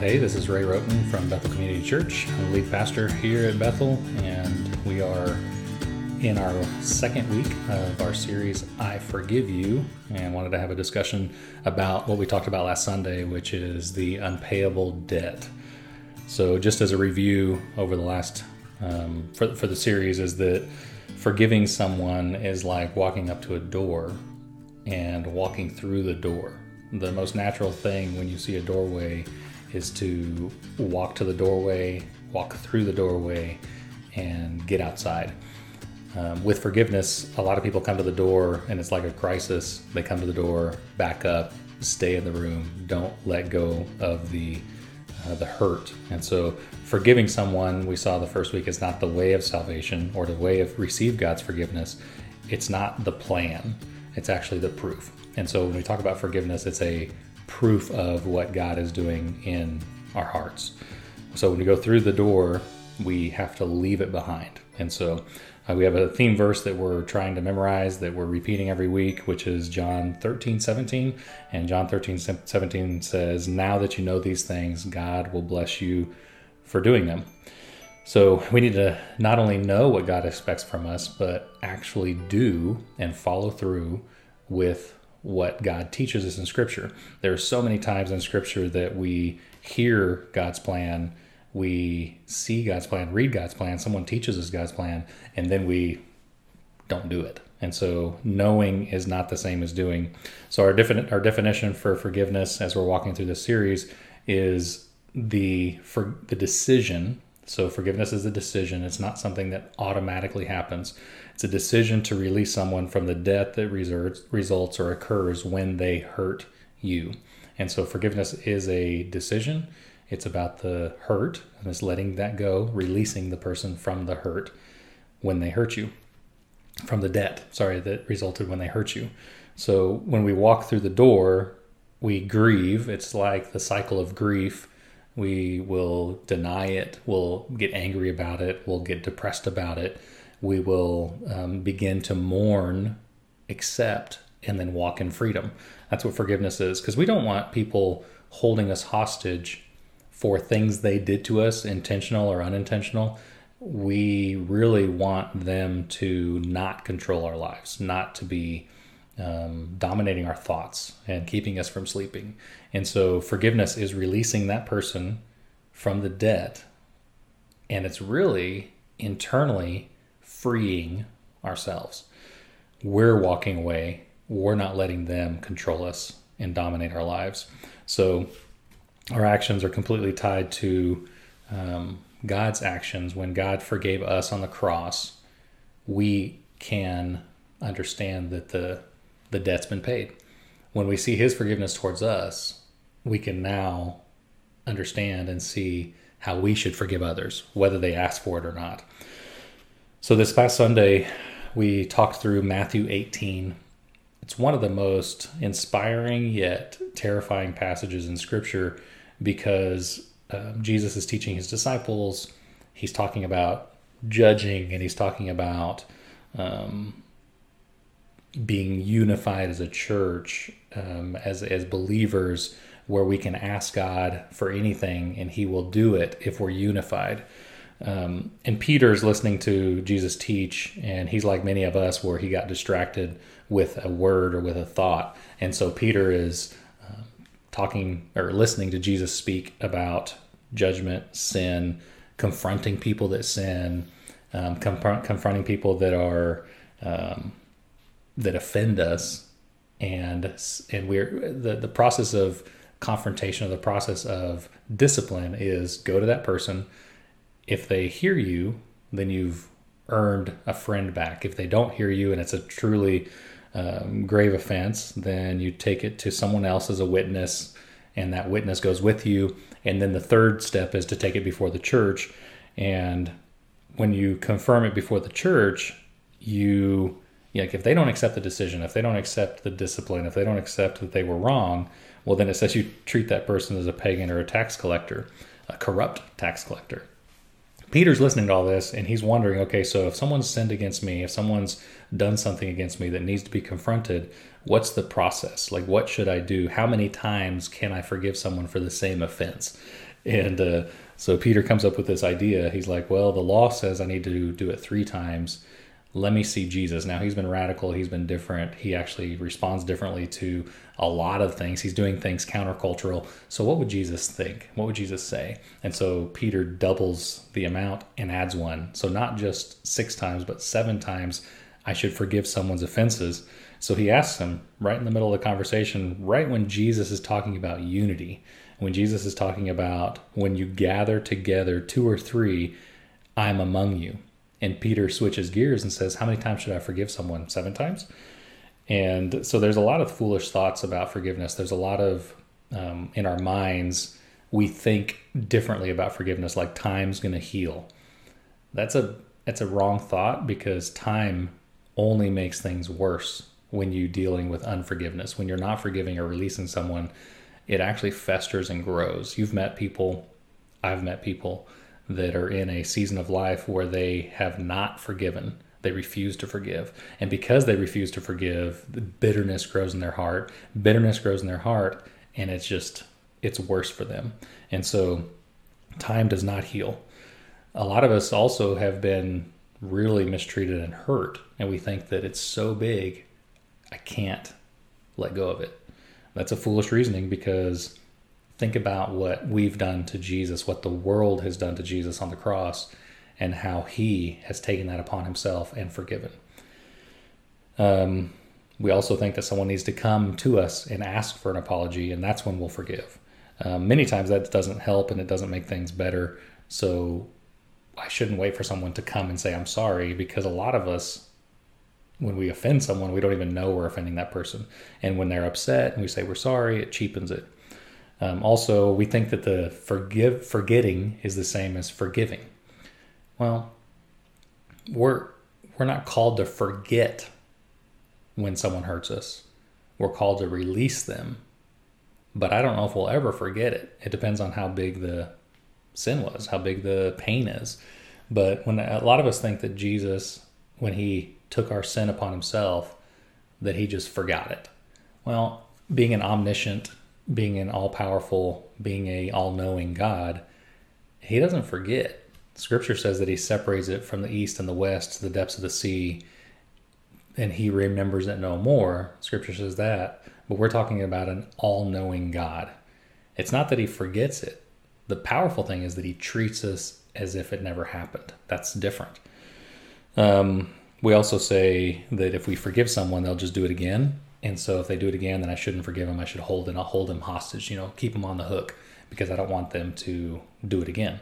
Hey, this is Ray Roten from Bethel Community Church. I'm the lead pastor here at Bethel, and we are in our second week of our series, I Forgive You, and wanted to have a discussion about what we talked about last Sunday, which is the unpayable debt. So, just as a review over the last um, for, for the series, is that forgiving someone is like walking up to a door and walking through the door. The most natural thing when you see a doorway is to walk to the doorway, walk through the doorway, and get outside. Um, with forgiveness, a lot of people come to the door and it's like a crisis. They come to the door, back up, stay in the room, don't let go of the uh, the hurt. And so, forgiving someone, we saw the first week, is not the way of salvation or the way of receive God's forgiveness. It's not the plan. It's actually the proof. And so, when we talk about forgiveness, it's a proof of what God is doing in our hearts. So when we go through the door, we have to leave it behind. And so uh, we have a theme verse that we're trying to memorize that we're repeating every week, which is John 13, 17. And John 13, 17 says, Now that you know these things, God will bless you for doing them. So we need to not only know what God expects from us, but actually do and follow through with what God teaches us in Scripture. There are so many times in Scripture that we hear God's plan, we see God's plan, read God's plan, someone teaches us God's plan, and then we don't do it. And so knowing is not the same as doing. So our definite our definition for forgiveness as we're walking through this series is the for the decision so forgiveness is a decision. It's not something that automatically happens. It's a decision to release someone from the debt that results or occurs when they hurt you. And so forgiveness is a decision. It's about the hurt and it's letting that go, releasing the person from the hurt when they hurt you, from the debt, sorry, that resulted when they hurt you. So when we walk through the door, we grieve. It's like the cycle of grief we will deny it. We'll get angry about it. We'll get depressed about it. We will um, begin to mourn, accept, and then walk in freedom. That's what forgiveness is. Because we don't want people holding us hostage for things they did to us, intentional or unintentional. We really want them to not control our lives, not to be um, dominating our thoughts and keeping us from sleeping. And so forgiveness is releasing that person from the debt. And it's really internally freeing ourselves. We're walking away. We're not letting them control us and dominate our lives. So our actions are completely tied to um, God's actions. When God forgave us on the cross, we can understand that the the debt's been paid. When we see his forgiveness towards us, we can now understand and see how we should forgive others, whether they ask for it or not. So, this past Sunday, we talked through Matthew 18. It's one of the most inspiring yet terrifying passages in Scripture because um, Jesus is teaching his disciples. He's talking about judging and he's talking about um, being unified as a church, um, as as believers, where we can ask God for anything and He will do it if we're unified. Um, and Peter's listening to Jesus teach, and he's like many of us, where he got distracted with a word or with a thought, and so Peter is uh, talking or listening to Jesus speak about judgment, sin, confronting people that sin, um, confront, confronting people that are um, that offend us. And and we're the, the process of confrontation or the process of discipline is go to that person if they hear you then you've earned a friend back. If they don't hear you and it's a truly um, grave offense then you take it to someone else as a witness and that witness goes with you. And then the third step is to take it before the church. And when you confirm it before the church you like if they don't accept the decision, if they don't accept the discipline, if they don't accept that they were wrong, well, then it says you treat that person as a pagan or a tax collector, a corrupt tax collector. Peter's listening to all this and he's wondering, okay, so if someone's sinned against me, if someone's done something against me that needs to be confronted, what's the process? Like, what should I do? How many times can I forgive someone for the same offense? and uh, so Peter comes up with this idea. He's like, well, the law says I need to do it three times. Let me see Jesus. Now he's been radical. He's been different. He actually responds differently to a lot of things. He's doing things countercultural. So what would Jesus think? What would Jesus say? And so Peter doubles the amount and adds one. So not just six times, but seven times I should forgive someone's offenses. So he asks him right in the middle of the conversation, right when Jesus is talking about unity, when Jesus is talking about when you gather together two or three, I'm among you. And Peter switches gears and says, How many times should I forgive someone? Seven times? And so there's a lot of foolish thoughts about forgiveness. There's a lot of, um, in our minds, we think differently about forgiveness, like time's going to heal. That's a that's a wrong thought because time only makes things worse when you're dealing with unforgiveness. When you're not forgiving or releasing someone, it actually festers and grows. You've met people, I've met people that are in a season of life where they have not forgiven. They refuse to forgive. And because they refuse to forgive, the bitterness grows in their heart. Bitterness grows in their heart, and it's just, it's worse for them. And so time does not heal. A lot of us also have been really mistreated and hurt, and we think that it's so big, I can't let go of it. That's a foolish reasoning because think about what we've done to Jesus, what the world has done to Jesus on the cross, and how he has taken that upon himself and forgiven. Um, we also think that someone needs to come to us and ask for an apology, and that's when we'll forgive. Um, many times that doesn't help and it doesn't make things better. So I shouldn't wait for someone to come and say, I'm sorry, because a lot of us when we offend someone, we don't even know we're offending that person. And when they're upset and we say we're sorry, it cheapens it. Um, also, we think that the forgive forgetting is the same as forgiving. Well, we're we're not called to forget when someone hurts us. We're called to release them. But I don't know if we'll ever forget it. It depends on how big the sin was, how big the pain is. But when a lot of us think that Jesus, when he took our sin upon himself that he just forgot it. Well, being an omniscient, being an all powerful, being a all knowing God, he doesn't forget. Scripture says that he separates it from the east and the west to the depths of the sea, and he remembers it no more. Scripture says that, but we're talking about an all knowing God. It's not that he forgets it. The powerful thing is that he treats us as if it never happened. That's different. Um, we also say that if we forgive someone, they'll just do it again. And so if they do it again, then I shouldn't forgive them. I should hold and I'll hold them hostage, you know, keep them on the hook because I don't want them to do it again.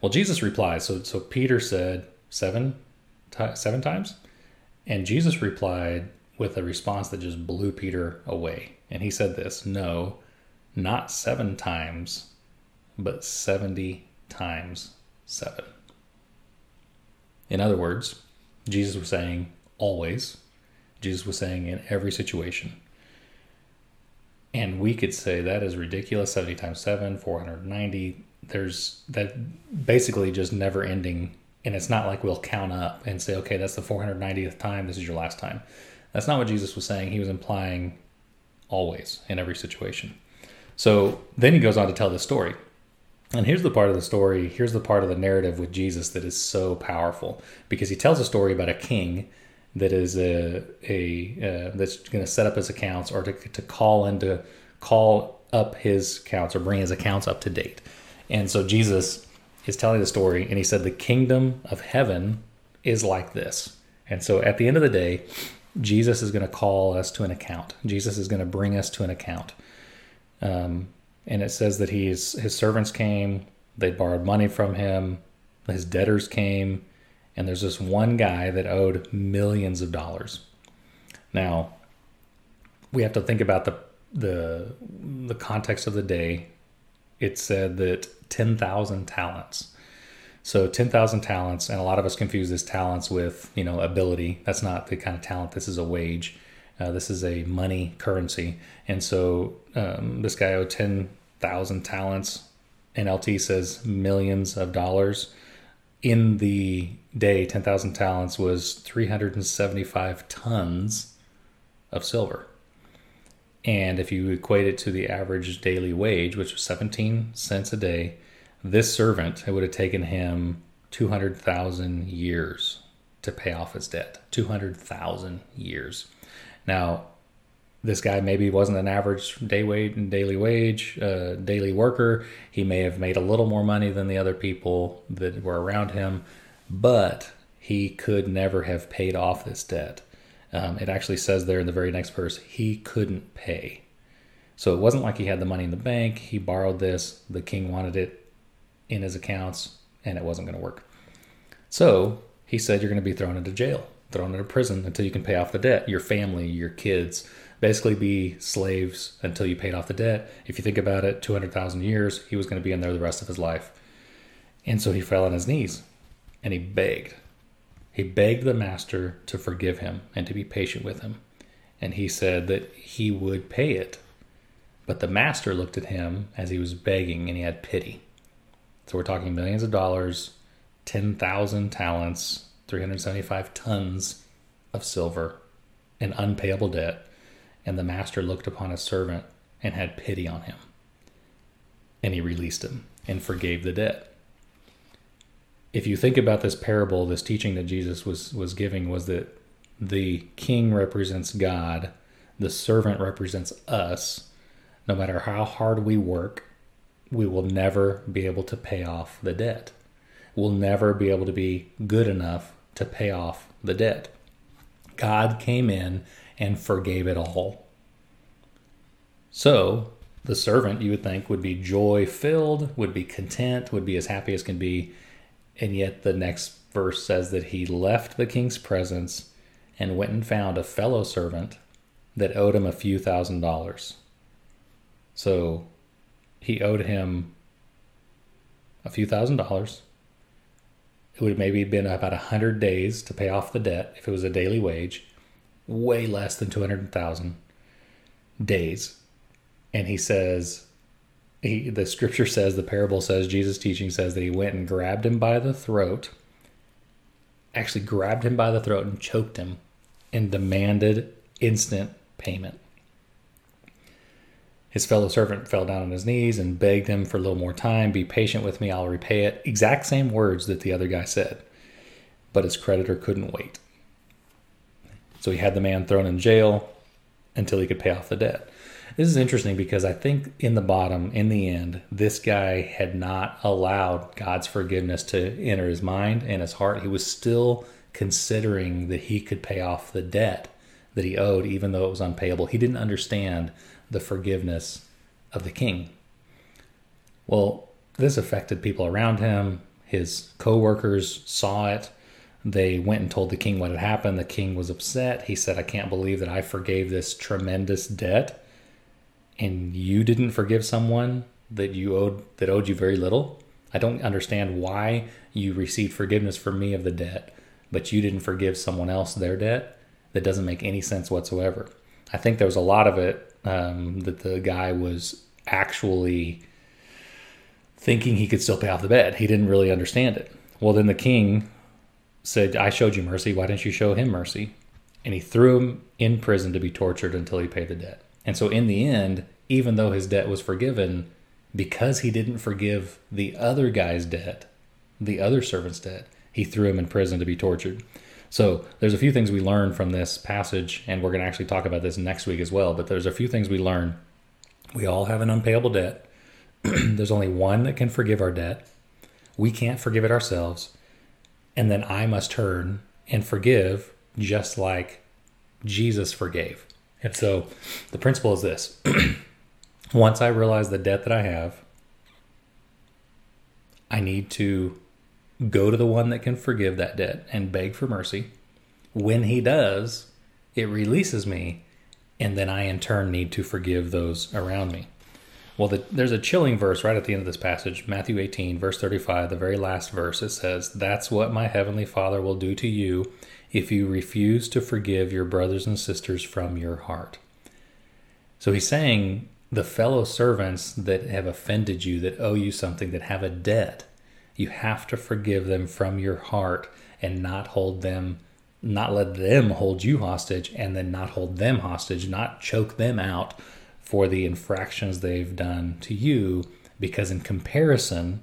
Well, Jesus replies. So, so Peter said seven, t- seven times. And Jesus replied with a response that just blew Peter away. And he said this No, not seven times, but 70 times seven. In other words, Jesus was saying always. Jesus was saying in every situation. And we could say that is ridiculous 70 times 7, 490. There's that basically just never ending. And it's not like we'll count up and say, okay, that's the 490th time. This is your last time. That's not what Jesus was saying. He was implying always in every situation. So then he goes on to tell the story. And here's the part of the story, here's the part of the narrative with Jesus that is so powerful because he tells a story about a king that is a, a uh, that's going to set up his accounts or to, to call and to call up his accounts or bring his accounts up to date. And so Jesus is telling the story and he said the kingdom of heaven is like this. And so at the end of the day, Jesus is going to call us to an account. Jesus is going to bring us to an account. Um, and it says that he's his servants came, they borrowed money from him, his debtors came, and there's this one guy that owed millions of dollars. Now, we have to think about the the the context of the day. It said that 10,000 talents. So 10,000 talents, and a lot of us confuse this talents with, you know, ability. That's not the kind of talent. This is a wage. Uh, this is a money currency. And so um, this guy owed 10 thousand talents. NLT says millions of dollars. In the day, 10,000 talents was 375 tons of silver. And if you equate it to the average daily wage, which was 17 cents a day, This servant, it would have taken him 200,000 years to pay off his debt. 200,000 years. Now, this guy maybe wasn't an average day wage daily wage uh, daily worker. He may have made a little more money than the other people that were around him but he could never have paid off this debt. Um, it actually says there in the very next verse he couldn't pay. So it wasn't like he had the money in the bank. He borrowed this. The king wanted it in his accounts and it wasn't going to work. So he said you're going to be thrown into jail thrown into prison until you can pay off the debt. Your family your kids basically be slaves until you paid off the debt. If you think about it, 200,000 years, he was going to be in there the rest of his life. And so he fell on his knees and he begged. He begged the master to forgive him and to be patient with him. And he said that he would pay it. But the master looked at him as he was begging and he had pity. So we're talking millions of dollars, 10,000 talents, 375 tons of silver, an unpayable debt and the master looked upon his servant and had pity on him. And he released him and forgave the debt. If you think about this parable, this teaching that Jesus was, was giving was that the king represents God, the servant represents us. No matter how hard we work, we will never be able to pay off the debt. We'll never be able to be good enough to pay off the debt. God came in and forgave it all. So, the servant, you would think, would be joy filled, would be content, would be as happy as can be. And yet, the next verse says that he left the king's presence and went and found a fellow servant that owed him a few thousand dollars. So, he owed him a few thousand dollars. It would have maybe been about a hundred days to pay off the debt if it was a daily wage way less than 200,000 days. And he says, he, the scripture says, the parable says, Jesus' teaching says that he went and grabbed him by the throat, actually grabbed him by the throat and choked him and demanded instant payment. His fellow servant fell down on his knees and begged him for a little more time. Be patient with me, I'll repay it. Exact same words that the other guy said. But his creditor couldn't wait. So he had the man thrown in jail until he could pay off the debt. This is interesting because I think in the bottom, in the end, this guy had not allowed God's forgiveness to enter his mind and his heart. He was still considering that he could pay off the debt that he owed, even though it was unpayable. He didn't understand the forgiveness of the king. Well, this affected people around him. His co workers saw it. They went and told the king what had happened. The king was upset. He said, I can't believe that I forgave this tremendous debt and you didn't forgive someone that you owed that owed you very little. I don't understand why you received forgiveness from me of the debt, but you didn't forgive someone else their debt. That doesn't make any sense whatsoever. I think there was a lot of it um, that the guy was actually thinking he could still pay off the debt. He didn't really understand it. Well, then the king said, I showed you mercy. Why didn't you show him mercy? And he threw him in prison to be tortured until he paid the debt. And so, in the end, even though his debt was forgiven, because he didn't forgive the other guy's debt, the other servant's debt, he threw him in prison to be tortured. So, there's a few things we learn from this passage, and we're going to actually talk about this next week as well. But there's a few things we learn. We all have an unpayable debt. there's only one that can forgive our debt. We can't forgive it ourselves and then I must turn and forgive just like Jesus forgave. And so the principle is this once I realize the debt that I have, I need to go to the one that can forgive that debt and beg for mercy. When he does, it releases me, and then I in turn need to forgive those around me. Well, the, there's a chilling verse right at the end of this passage, Matthew 18, verse 35, the very last verse. It says, That's what my heavenly Father will do to you if you refuse to forgive your brothers and sisters from your heart. So he's saying, the fellow servants that have offended you, that owe you something, that have a debt, you have to forgive them from your heart and not hold them, not let them hold you hostage, and then not hold them hostage, not choke them out for the infractions they've done to you because in comparison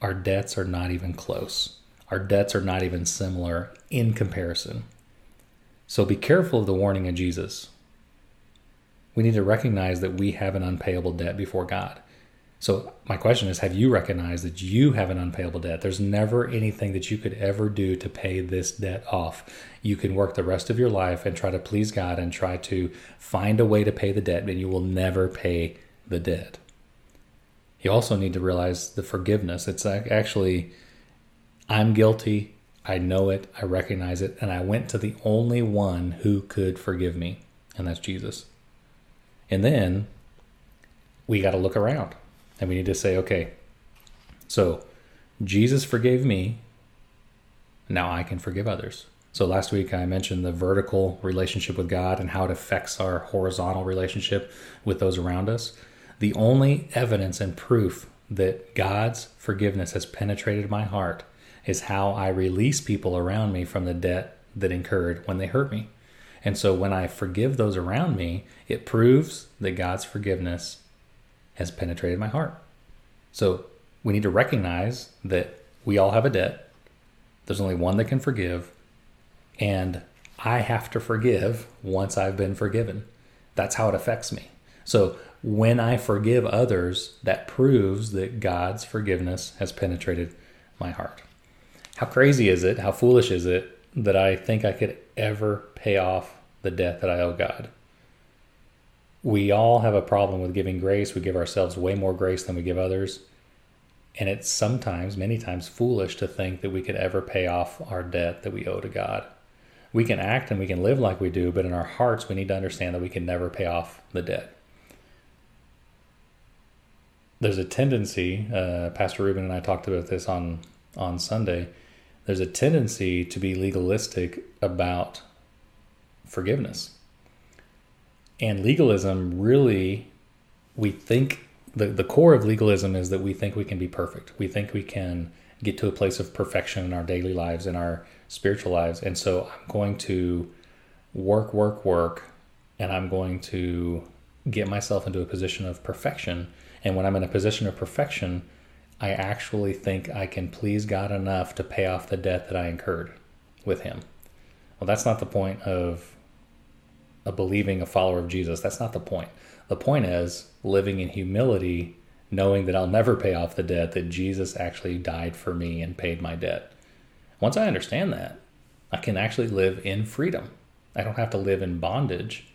our debts are not even close. Our debts are not even similar in comparison. So be careful of the warning of Jesus. We need to recognize that we have an unpayable debt before God. So, my question is Have you recognized that you have an unpayable debt? There's never anything that you could ever do to pay this debt off. You can work the rest of your life and try to please God and try to find a way to pay the debt, but you will never pay the debt. You also need to realize the forgiveness. It's like actually, I'm guilty. I know it. I recognize it. And I went to the only one who could forgive me, and that's Jesus. And then we got to look around and we need to say, okay, so Jesus forgave me. Now I can forgive others. So last week I mentioned the vertical relationship with God and how it affects our horizontal relationship with those around us. The only evidence and proof that God's forgiveness has penetrated my heart is how I release people around me from the debt that incurred when they hurt me. And so when I forgive those around me, it proves that God's forgiveness has penetrated my heart. So we need to recognize that we all have a debt. There's only one that can forgive. And I have to forgive once I've been forgiven. That's how it affects me. So when I forgive others, that proves that God's forgiveness has penetrated my heart. How crazy is it? How foolish is it that I think I could ever pay off the debt that I owe God? We all have a problem with giving grace. We give ourselves way more grace than we give others. And it's sometimes, many times, foolish to think that we could ever pay off our debt that we owe to God. We can act and we can live like we do, but in our hearts, we need to understand that we can never pay off the debt. There's a tendency, uh, Pastor Ruben and I talked about this on, on Sunday. There's a tendency to be legalistic about forgiveness and legalism really, we think the, the core of legalism is that we think we can be perfect. We think we can get to a place of perfection in our daily lives, in our spiritual lives. And so I'm going to work, work, work, and I'm going to get myself into a position of perfection. And when I'm in a position of perfection, I actually think I can please God enough to pay off the debt that I incurred with Him. Well, that's not the point of a believing a follower of Jesus. That's not the point. The point is living in humility, knowing that I'll never pay off the debt, that Jesus actually died for me and paid my debt. Once I understand that, I can actually live in freedom. I don't have to live in bondage,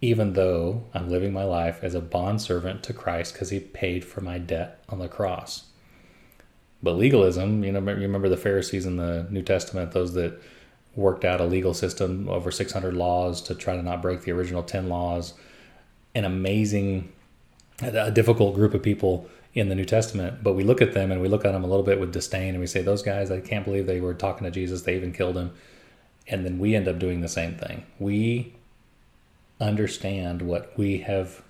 even though I'm living my life as a bondservant to Christ because he paid for my debt on the cross. But legalism, you know, you remember the Pharisees in the New Testament, those that worked out a legal system over 600 laws to try to not break the original 10 laws. An amazing, a difficult group of people in the New Testament, but we look at them and we look at them a little bit with disdain and we say, those guys, I can't believe they were talking to Jesus. They even killed him. And then we end up doing the same thing. We understand what we have,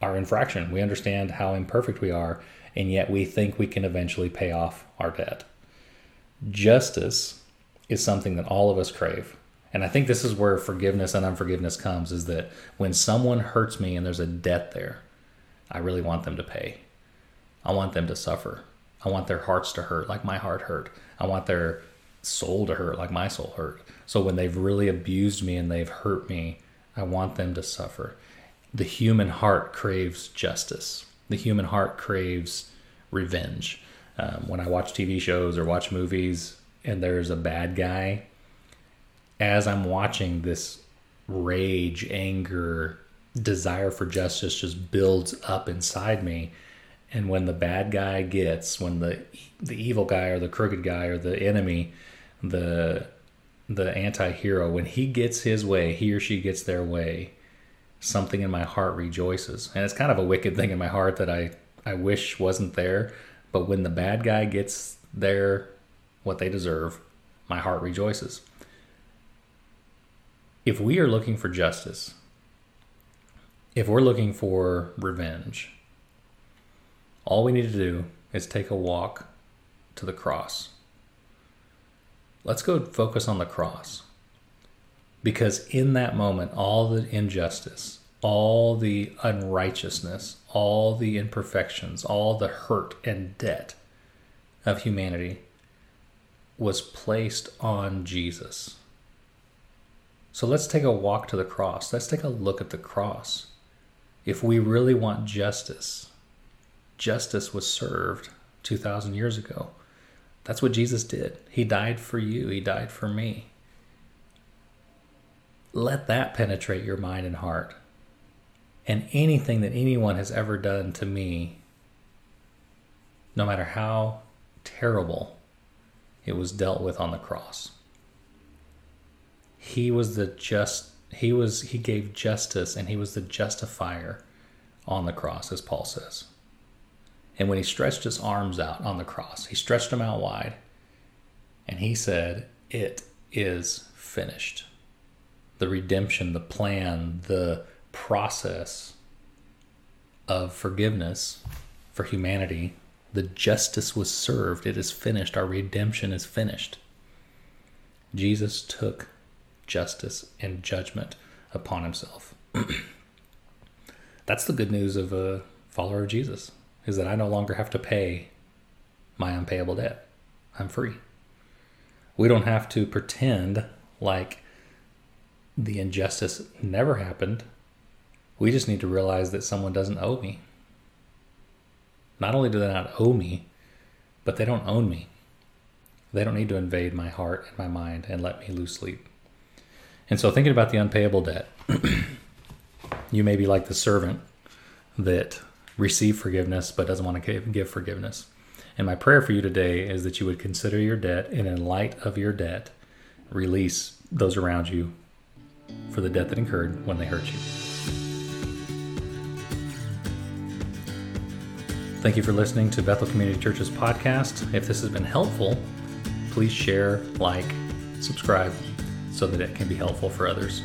our infraction. We understand how imperfect we are, and yet we think we can eventually pay off our debt. Justice is something that all of us crave. And I think this is where forgiveness and unforgiveness comes is that when someone hurts me and there's a debt there, I really want them to pay. I want them to suffer. I want their hearts to hurt like my heart hurt. I want their soul to hurt like my soul hurt. So when they've really abused me and they've hurt me, I want them to suffer. The human heart craves justice. The human heart craves revenge. Um, when I watch TV shows or watch movies, and there's a bad guy, as I'm watching this rage, anger, desire for justice just builds up inside me. And when the bad guy gets, when the the evil guy or the crooked guy or the enemy, the the anti-hero, when he gets his way, he or she gets their way, something in my heart rejoices. And it's kind of a wicked thing in my heart that I I wish wasn't there, but when the bad guy gets their what they deserve, my heart rejoices. If we are looking for justice, if we're looking for revenge, all we need to do is take a walk to the cross. Let's go focus on the cross. Because in that moment, all the injustice, all the unrighteousness, all the imperfections, all the hurt and debt of humanity was placed on Jesus. So let's take a walk to the cross. Let's take a look at the cross. If we really want justice, justice was served 2,000 years ago. That's what Jesus did. He died for you, He died for me. Let that penetrate your mind and heart. And anything that anyone has ever done to me, no matter how terrible, it was dealt with on the cross. He was the just he was he gave justice and he was the justifier on the cross as Paul says. And when he stretched his arms out on the cross, he stretched them out wide and he said, "It is finished." The redemption, the plan, the process of forgiveness for humanity the justice was served. It is finished. Our redemption is finished. Jesus took justice and judgment upon himself. That's the good news of a follower of Jesus, is that I no longer have to pay my unpayable debt. I'm free. We don't have to pretend like the injustice never happened. We just need to realize that someone doesn't owe me. Not only do they not owe me, but they don't own me. They don't need to invade my heart and my mind and let me lose sleep. And so, thinking about the unpayable debt, you may be like the servant that received forgiveness but doesn't want to give forgiveness. And my prayer for you today is that you would consider your debt and, in light of your debt, release those around you for the debt that incurred when they hurt you. Thank you for listening to Bethel Community Church's podcast. If this has been helpful, please share, like, subscribe so that it can be helpful for others.